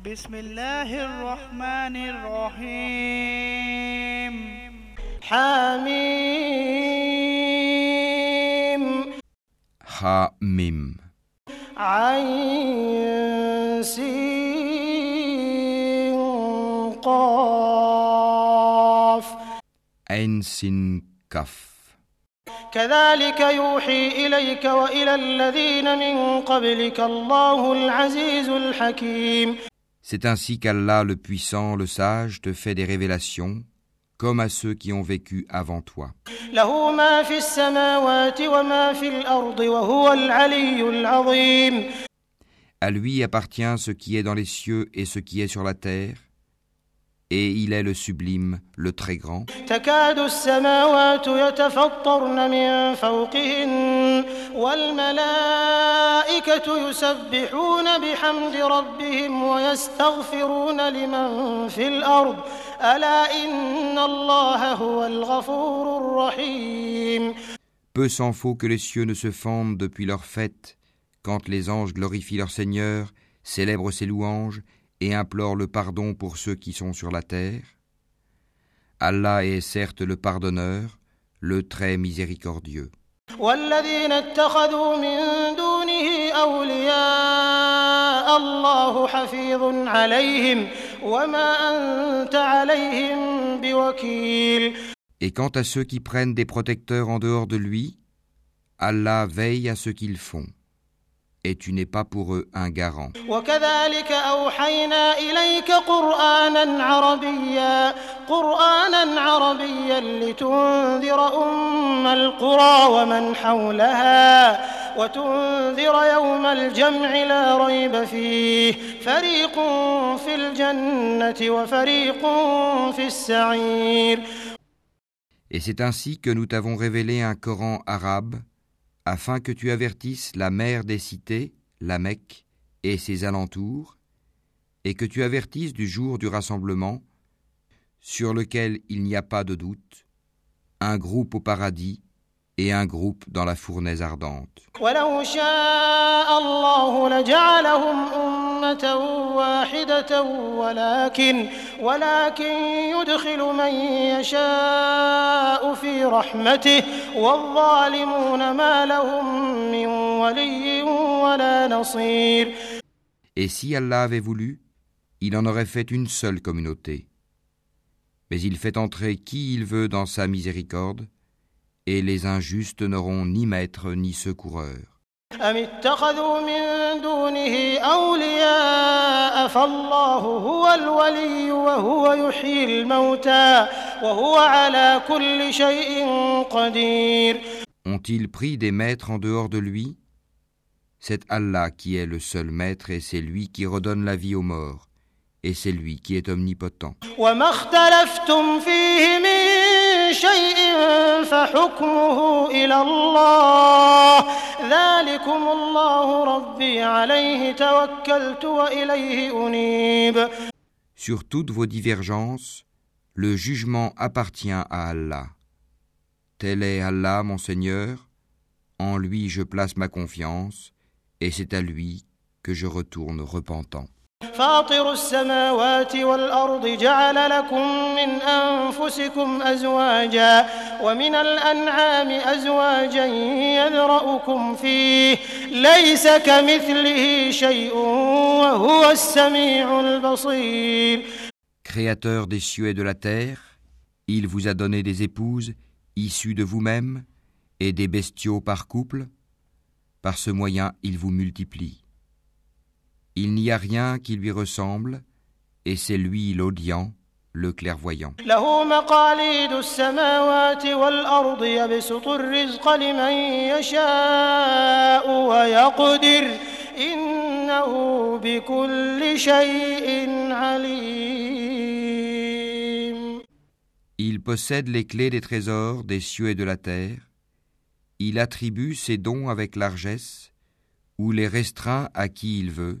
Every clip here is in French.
بسم الله الرحمن الرحيم حميم Mim. عين سين قاف Ein Sin Kaf. كذلك يوحي إليك وإلى الذين من قبلك الله العزيز الحكيم C'est ainsi qu'Allah le puissant, le sage, te fait des révélations, comme à ceux qui ont vécu avant toi. له ما في السماوات وما في الأرض وهو العلي العظيم À lui appartient ce qui est dans les cieux et ce qui est sur la terre, et il est le sublime, le très grand. تكاد السماوات يتفطرن من فوقهن والملائكة يسبحون بحمد ربهم ويستغفرون لمن في الأرض ألا إن الله هو الغفور الرحيم Peu s'en faut que les cieux ne se fendent depuis leur fête, quand les anges glorifient leur Seigneur, célèbrent ses louanges et implorent le pardon pour ceux qui sont sur la terre. Allah est certes le pardonneur, le très miséricordieux. والذين اتخذوا من دونه أولياء الله حفيظ عليهم وما أنت عليهم بوكيل Et quant à ceux qui prennent des protecteurs en dehors de lui, Allah veille à ce qu'ils font, et tu n'es pas pour eux un garant. وكذلك أوحينا إليك قرآنا عربيا قرآنا عربيا لتنذر أم القرى ومن حولها وتنذر يوم الجمع لا ريب فيه فريق في الجنة وفريق في السعير Et c'est ainsi que nous t'avons révélé un Coran arabe, afin que tu avertisses la mère des cités, la Mecque, et ses alentours, et que tu avertisses du jour du rassemblement, sur lequel il n'y a pas de doute, un groupe au paradis et un groupe dans la fournaise ardente. Et si Allah avait voulu, il en aurait fait une seule communauté. Mais il fait entrer qui il veut dans sa miséricorde, et les injustes n'auront ni maître ni secoureur. Ont-ils pris des maîtres en dehors de lui? C'est Allah qui est le seul maître et c'est lui qui redonne la vie aux morts et c'est lui qui est omnipotent. وما اختلفتم فيه من شيء فحكمه إلى الله ذلكم الله ربي عليه توكلت وإليه أنيب Sur toutes vos divergences, le jugement appartient à Allah. Tel est Allah, mon Seigneur, en lui je place ma confiance, et c'est à lui que je retourne repentant. فاطر السماوات والأرض جعل لكم من أنفسكم أزواجا ومن الأنعام أزواجا يذرأكم فيه ليس كمثله شيء وهو السميع البصير Créateur des cieux et de la terre, il vous a donné des épouses issues de vous-même et des bestiaux par couple. Par ce moyen, il vous multiplie. Il n'y a rien qui lui ressemble, et c'est lui l'audient, le clairvoyant. Il possède les clés des trésors des cieux et de la terre. Il attribue ses dons avec largesse ou les restreint à qui il veut.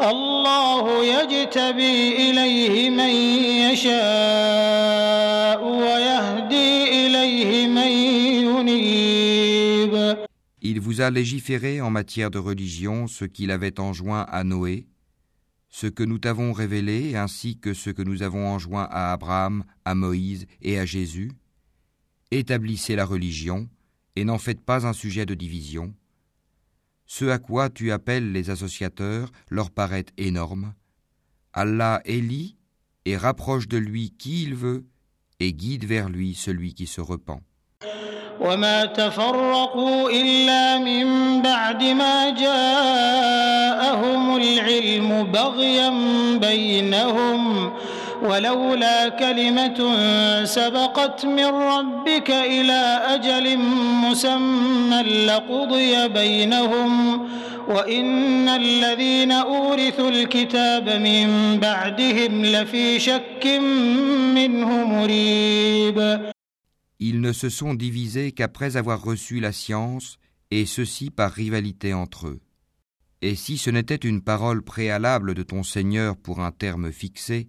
الله يجتبي إليه من يشاء ويهدي إليه من ينيب Il vous a légiféré en matière de religion ce qu'il avait enjoint à Noé, ce que nous t'avons révélé ainsi que ce que nous avons enjoint à Abraham, à Moïse et à Jésus. Établissez la religion et n'en faites pas un sujet de division. Ce à quoi tu appelles les associateurs leur paraît énorme. Allah élit et rapproche de lui qui il veut et guide vers lui celui qui se repent. وما تفرقوا إلا من بعد ما جاءهم العلم بغيا بينهم ولولا كلمة سبقت من ربك إلى أجل مسمى لقضي بينهم وإن الذين أورثوا الكتاب من بعدهم لفي شك منه مريب Ils ne se sont divisés qu'après avoir reçu la science, et ceci par rivalité entre eux. Et si ce n'était une parole préalable de ton Seigneur pour un terme fixé,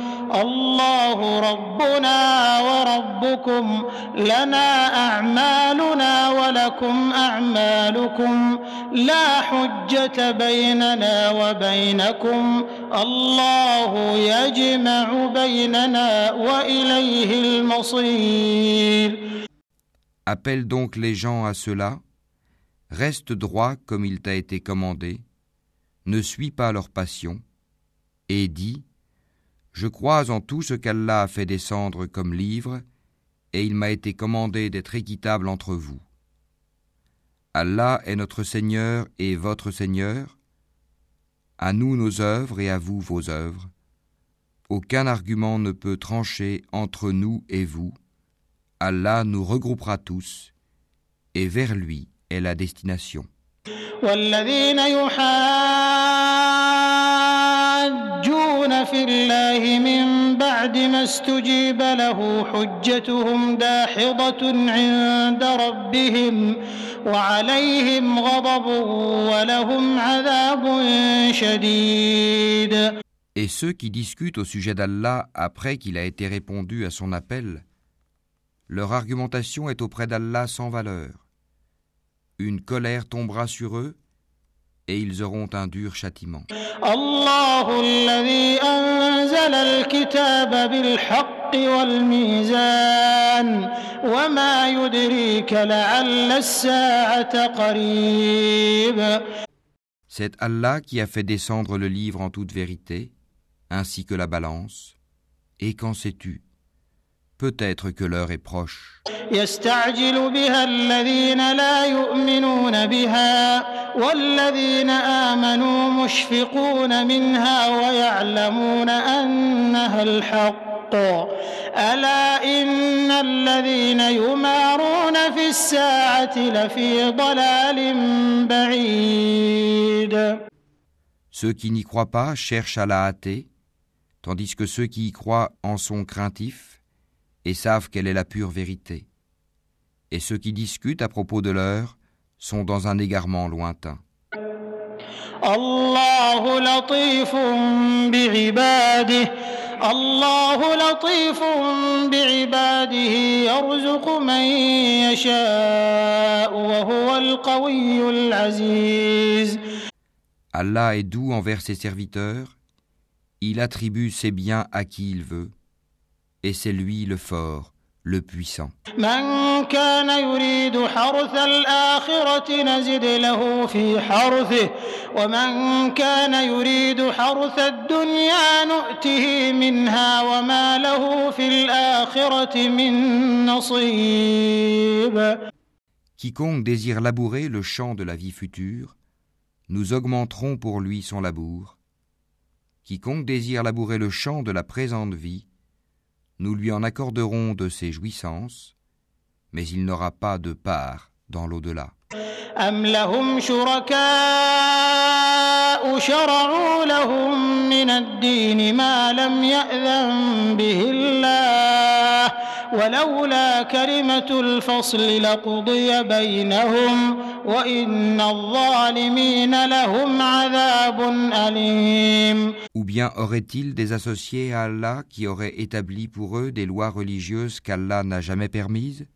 الله ربنا وربكم لنا أعمالنا ولكم أعمالكم لا حجة بيننا وبينكم الله يجمع بيننا وإليه المصير Appelle donc les gens à cela, reste droit comme il t'a été commandé, ne suis pas leur passion, et dis je crois en tout ce qu'Allah a fait descendre comme livre, et il m'a été commandé d'être équitable entre vous. Allah est notre Seigneur et votre Seigneur, à nous nos œuvres et à vous vos œuvres. Aucun argument ne peut trancher entre nous et vous. Allah nous regroupera tous, et vers lui est la destination. والذين يحاجون في الله من بعد ما استجيب له حجتهم داحضة عند ربهم وعليهم غضب ولهم عذاب شديد Et ceux qui discutent au sujet d'Allah après qu'il a été répondu à son appel, leur argumentation est auprès d'Allah sans valeur. Une colère tombera sur eux et ils auront un dur châtiment. الله الذي أنزل الكتاب بالحق والميزان وما يدريك لعل الساعة قريب C'est Allah qui a fait descendre le livre en toute vérité, ainsi que la balance. Et qu'en sais-tu peut-être que l'heure est proche. Ceux qui n'y croient pas cherchent à la hâter, tandis que ceux qui y croient en sont craintifs et savent quelle est la pure vérité. Et ceux qui discutent à propos de l'heure sont dans un égarement lointain. Allah est doux envers ses serviteurs, il attribue ses biens à qui il veut et c'est lui le fort, le puissant. من كان يريد حرث الآخرة نزد له في حرثه ومن كان يريد حرث الدنيا نؤته منها وما له في الآخرة من نصيب Quiconque désire labourer le champ de la vie future, nous augmenterons pour lui son labour. Quiconque désire labourer le champ de la présente vie, nous lui en accorderons de ses jouissances, mais il n'aura pas de part dans l'au-delà. أم لهم شركاء شرعوا لهم من الدين ما لم يأذن به الله ولولا كلمة الفصل لقضي بينهم وإن الظالمين لهم عذاب أليم Ou bien aurait-il des associés à Allah qui auraient établi pour eux des lois religieuses qu'Allah n'a jamais permises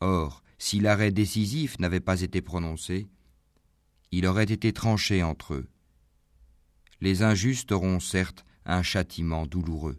Or, si l'arrêt décisif n'avait pas été prononcé, il aurait été tranché entre eux. Les injustes auront certes un châtiment douloureux.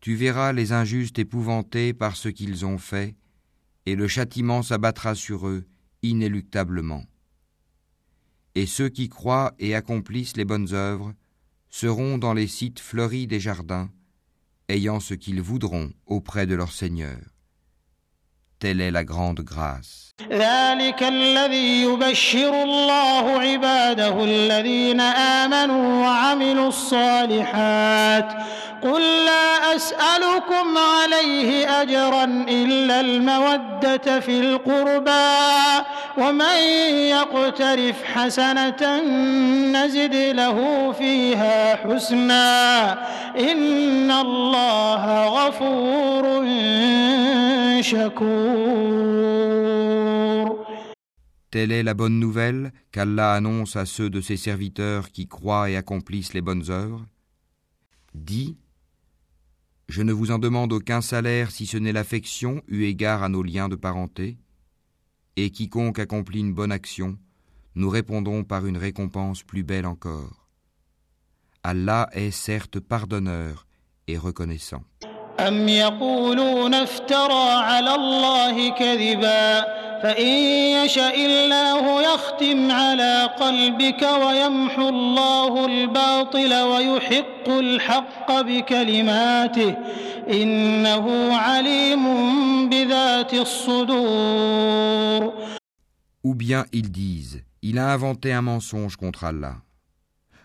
Tu verras les injustes épouvantés par ce qu'ils ont fait, et le châtiment s'abattra sur eux inéluctablement. Et ceux qui croient et accomplissent les bonnes œuvres seront dans les sites fleuris des jardins, ayant ce qu'ils voudront auprès de leur Seigneur. Telle est la grande grâce. ذلك الذي يبشر الله عباده الذين آمنوا وعملوا الصالحات. قل لا أسألكم عليه أجرا إلا المودة في القربى. ومن يقترف حسنة نزد له فيها حسنا. إن الله غفور شكور Telle est la bonne nouvelle qu'Allah annonce à ceux de ses serviteurs qui croient et accomplissent les bonnes œuvres. Dis, je ne vous en demande aucun salaire si ce n'est l'affection eu égard à nos liens de parenté, et quiconque accomplit une bonne action, nous répondons par une récompense plus belle encore. Allah est certes pardonneur et reconnaissant. أم يقولون افترى على الله كذبا فإن يشأ الله يختم على قلبك ويمحو الله الباطل ويحق الحق بكلماته إنه عليم بذات الصدور Ou bien ils disent, il a inventé un mensonge contre Allah.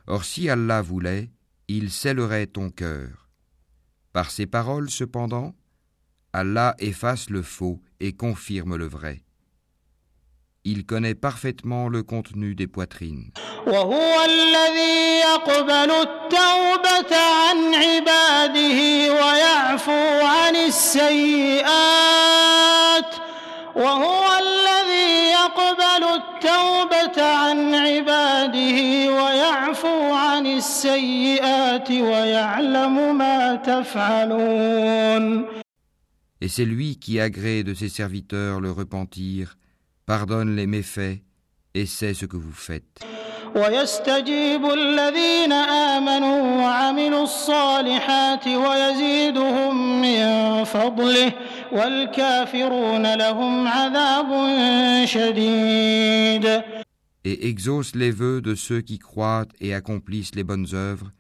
Or si Allah voulait, il scellerait ton cœur. Par ces paroles, cependant, Allah efface le faux et confirme le vrai. Il connaît parfaitement le contenu des poitrines. وهو الذي يقبل التوبة عن عباده ويعفو عن السيئات وهو الذي يقبل التوبة التوبة عن عباده ويعفو عن السيئات ويعلم ما تفعلون Et c'est lui qui agrée de ses serviteurs le repentir, pardonne les méfaits et sait ce que vous faites. ويستجيب الذين آمنوا وعملوا الصالحات ويزيدهم من فضله والكافرون لهم عذاب شديد et exauce les vœux de ceux qui croient et accomplissent les bonnes œuvres,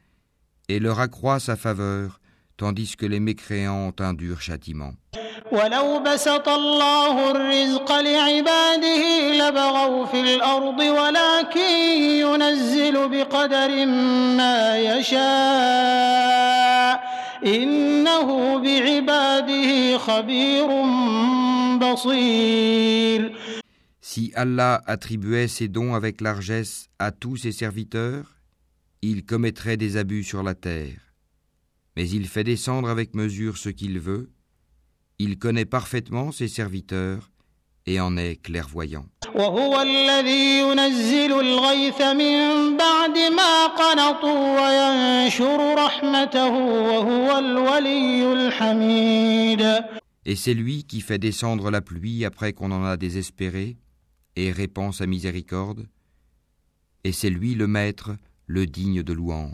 et leur accroît sa faveur, tandis que les mécréants ont un dur châtiment. ولو بسط الله الرزق لعباده لبغوا في الأرض ولكن ينزل بقدر ما يشاء إنه بعباده خبير بصير Si Allah attribuait ses dons avec largesse à tous ses serviteurs, il commettrait des abus sur la terre. Mais il fait descendre avec mesure ce qu'il veut, il connaît parfaitement ses serviteurs, et en est clairvoyant. Et c'est lui qui fait descendre la pluie après qu'on en a désespéré et répand sa miséricorde. Et c'est lui le maître, le digne de louange.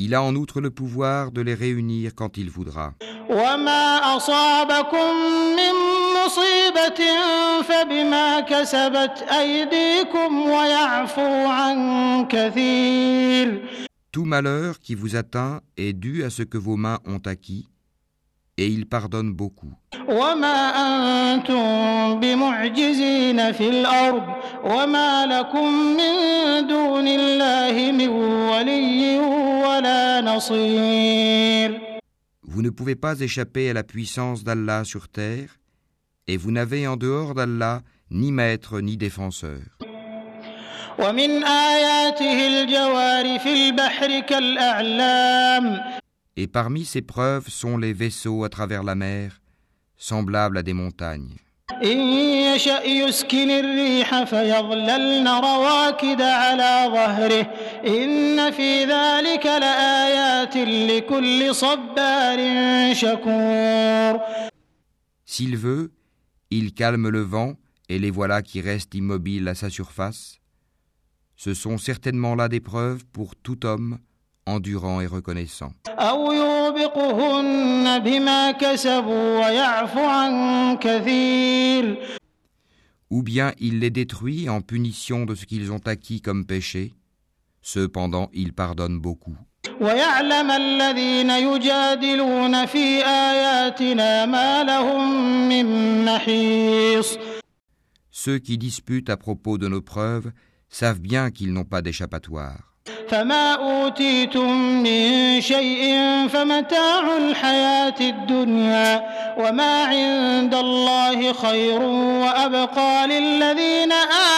Il a en outre le pouvoir de les réunir quand il voudra. Tout malheur qui vous atteint est dû à ce que vos mains ont acquis, et il pardonne beaucoup. Vous ne pouvez pas échapper à la puissance d'Allah sur terre, et vous n'avez en dehors d'Allah ni maître ni défenseur. Et parmi ces preuves sont les vaisseaux à travers la mer, semblables à des montagnes. إن يشأ يسكن الريح فيظللن رواكد على ظهره إن في ذلك لآيات لكل صبار شكور S'il veut, il calme le vent, et les voilà qui restent immobiles à sa surface. Ce sont certainement là des preuves pour tout homme endurant et reconnaissant. Ou bien il les détruit en punition de ce qu'ils ont acquis comme péché, cependant il pardonne beaucoup. Ceux qui disputent à propos de nos preuves savent bien qu'ils n'ont pas d'échappatoire. فما أوتيتم من شيء فمتاع الحياة الدنيا وما عند الله خير وأبقى للذين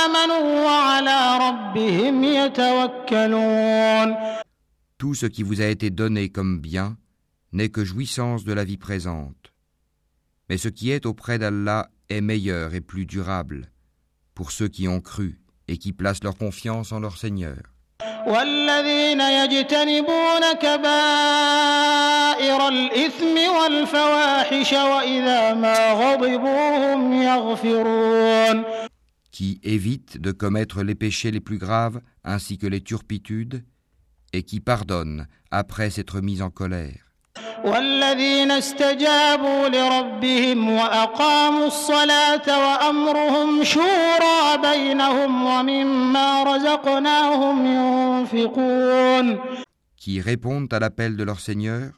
آمنوا وعلى ربهم يتوكلون Tout ce qui vous a été donné comme bien n'est que jouissance de la vie présente. Mais ce qui est auprès d'Allah est meilleur et plus durable pour ceux qui ont cru et qui placent leur confiance en leur Seigneur. والذين يجتنبون كبائر الإثم والفواحش وإذا ما غضبوا هم يغفرون qui évitent de commettre les péchés les plus graves ainsi que les turpitudes, et qui pardonnent après s'être mis en colère. والذين استجابوا لربهم وأقاموا الصلاة وأمرهم شورى بينهم ومما رزقناهم ينفقون qui répondent à l'appel de leur Seigneur,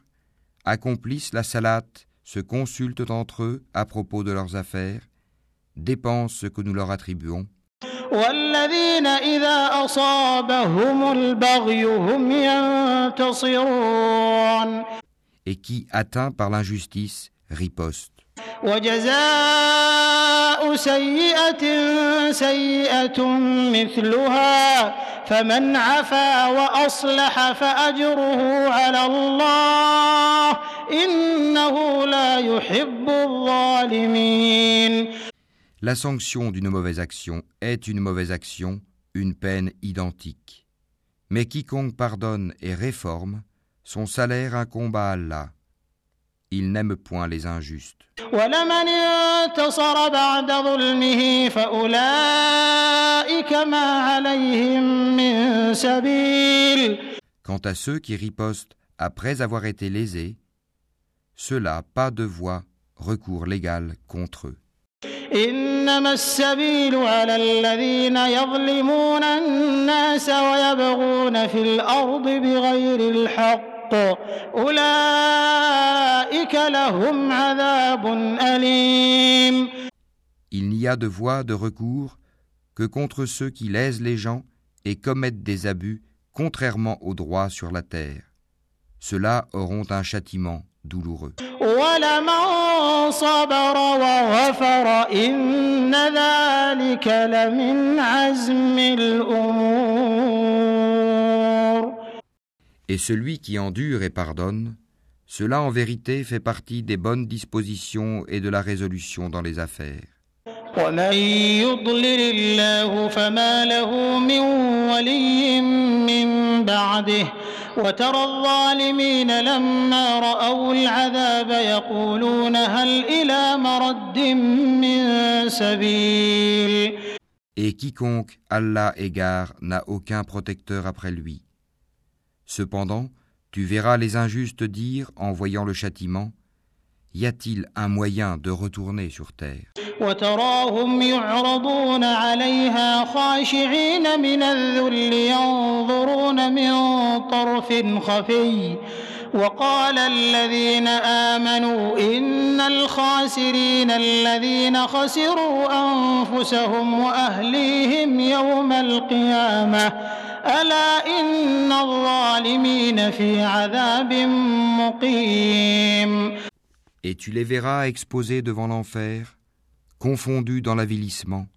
accomplissent la salate, se consultent entre eux à propos de leurs affaires, dépensent ce que nous leur attribuons, والذين إذا أصابهم البغي هم ينتصرون et qui, atteints par l'injustice, ripostent. وجزاء سيئة سيئة مثلها فمن عفا وأصلح فأجره على الله إنه لا يحب الظالمين La sanction d'une mauvaise action est une mauvaise action, une peine identique. Mais quiconque pardonne et réforme, son salaire incombe à Allah. Il n'aime point les injustes. Quant à ceux qui ripostent après avoir été lésés, ceux-là pas de voie, recours légal contre eux. إنما السبيل على الذين يظلمون الناس ويبغون في الأرض بغير الحق أولئك لهم عذاب أليم Il n'y a de voie de recours que contre ceux qui lèsent les gens et commettent des abus contrairement au droit sur la terre. Ceux-là auront un châtiment douloureux. ولمن صبر وغفر إن ذلك لمن عزم الأمور Et celui qui endure et pardonne, cela en vérité fait partie des bonnes dispositions et de la résolution dans les affaires. ومن يضلل الله فما له من ولي من بعده وترى الظالمين لما رأوا العذاب يقولون هل إلى مرد من سبيل Et quiconque Allah égare n'a aucun protecteur après lui. Cependant, tu verras les injustes dire, en voyant le châtiment, Y a-t-il un moyen de retourner sur terre? وتراهم يعرضون عليها خاشعين من الذل ينظرون من طرف خفي. وقال الذين آمنوا إن الخاسرين الذين خسروا أنفسهم وأهليهم يوم القيامة. ألا إن الظالمين في عذاب مقيم. Et tu les verras exposés devant l'enfer, confondus dans l'avilissement,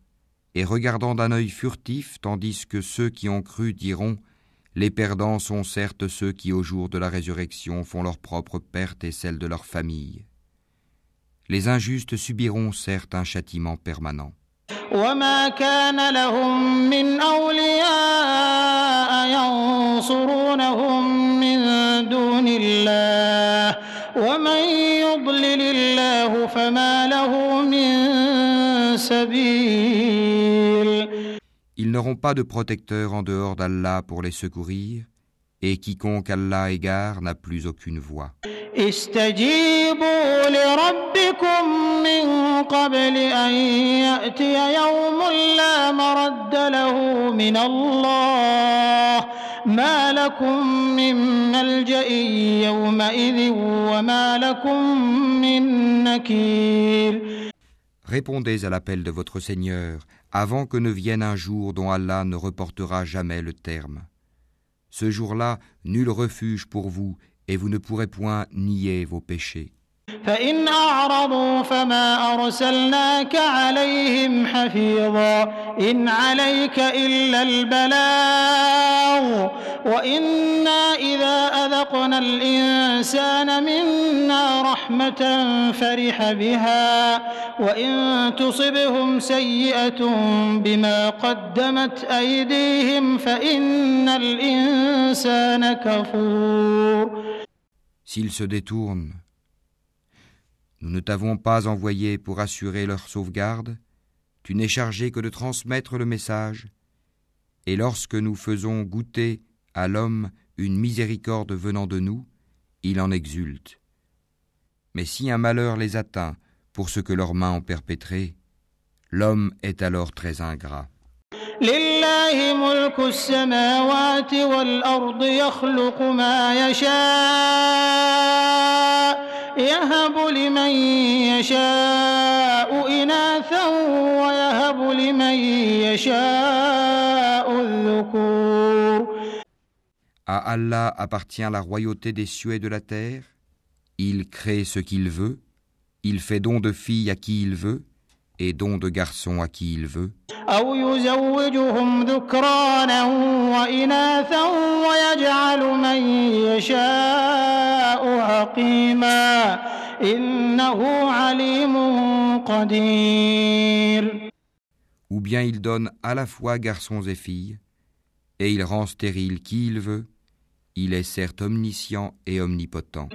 et regardant d'un œil furtif, tandis que ceux qui ont cru diront Les perdants sont certes ceux qui, au jour de la résurrection, font leur propre perte et celle de leur famille. Les injustes subiront certes un châtiment permanent. وما كان لهم من أولياء ينصرونهم من دون الله ومن Ils n'auront pas de protecteur en dehors d'Allah pour les secourir, et quiconque Allah égare n'a plus aucune voix. استجيبوا لربكم من قبل أن يأتي يوم لا مرد له من الله ما لكم من ملجأ يومئذ وما لكم من نكير Répondez à l'appel de votre Seigneur avant que ne vienne un jour dont Allah ne reportera jamais le terme. Ce jour-là, nul refuge pour vous et vous ne pourrez point nier vos péchés. فإن أعرضوا فما أرسلناك عليهم حفيظا إن عليك إلا البلاغ وإنا إذا أذقنا الإنسان منا رحمة فرح بها وإن تصبهم سيئة بما قدمت أيديهم فإن الإنسان كفور. S'ils se détournent, nous ne t'avons pas envoyé pour assurer leur sauvegarde, tu n'es chargé que de transmettre le message, et lorsque nous faisons goûter à l'homme une miséricorde venant de nous, il en exulte. Mais si un malheur les atteint pour ce que leurs mains ont perpétré, l'homme est alors très ingrat. لله ملك السماوات والأرض يخلق ما يشاء يهب لمن يشاء إناثا ويهب لمن يشاء الذكور À Allah appartient la royauté des cieux et de la terre. Il crée ce qu'il veut, il fait don de filles à qui il veut, et don de garçon à qui il veut. Ou bien il donne à la fois garçons et filles, et il rend stérile qui il veut, il est certes omniscient et omnipotent.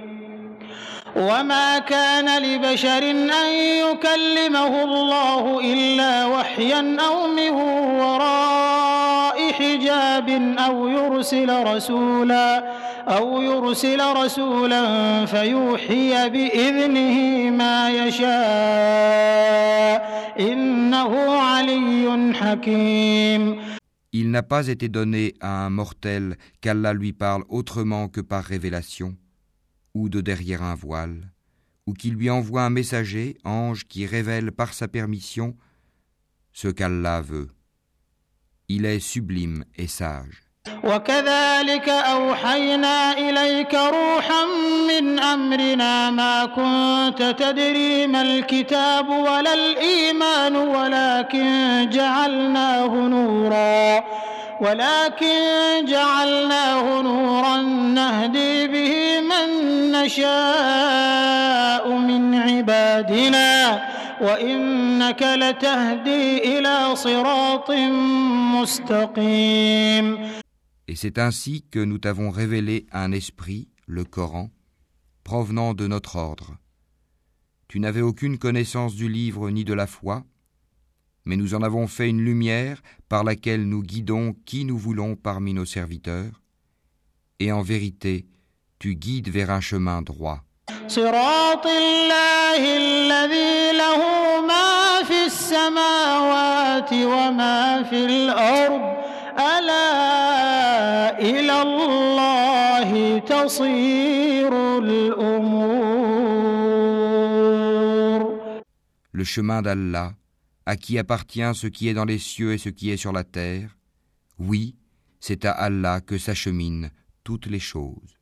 وما كان لبشر أن يكلمه الله إلا وحيا أو من وراء حجاب أو يرسل رسولا أو يرسل رسولا فيوحي بإذنه ما يشاء إنه علي حكيم. Il n'a pas été donné à un mortel qu'Allah lui parle autrement que par révélation, ou de derrière un voile, ou qu'il lui envoie un messager, ange, qui révèle par sa permission ce qu'Allah veut. Il est sublime et sage. وكذلك أوحينا إليك روحا من أمرنا ما كنت تدري ما الكتاب ولا الإيمان ولكن جعلناه نورا ولكن جعلناه نورا نهدي به من نشاء من عبادنا وإنك لتهدي إلى صراط مستقيم Et c'est ainsi que nous t'avons révélé un esprit, le Coran, provenant de notre ordre. Tu n'avais aucune connaissance du livre ni de la foi, mais nous en avons fait une lumière par laquelle nous guidons qui nous voulons parmi nos serviteurs, et en vérité, tu guides vers un chemin droit. Le chemin d'Allah, à qui appartient ce qui est dans les cieux et ce qui est sur la terre Oui, c'est à Allah que s'acheminent toutes les choses.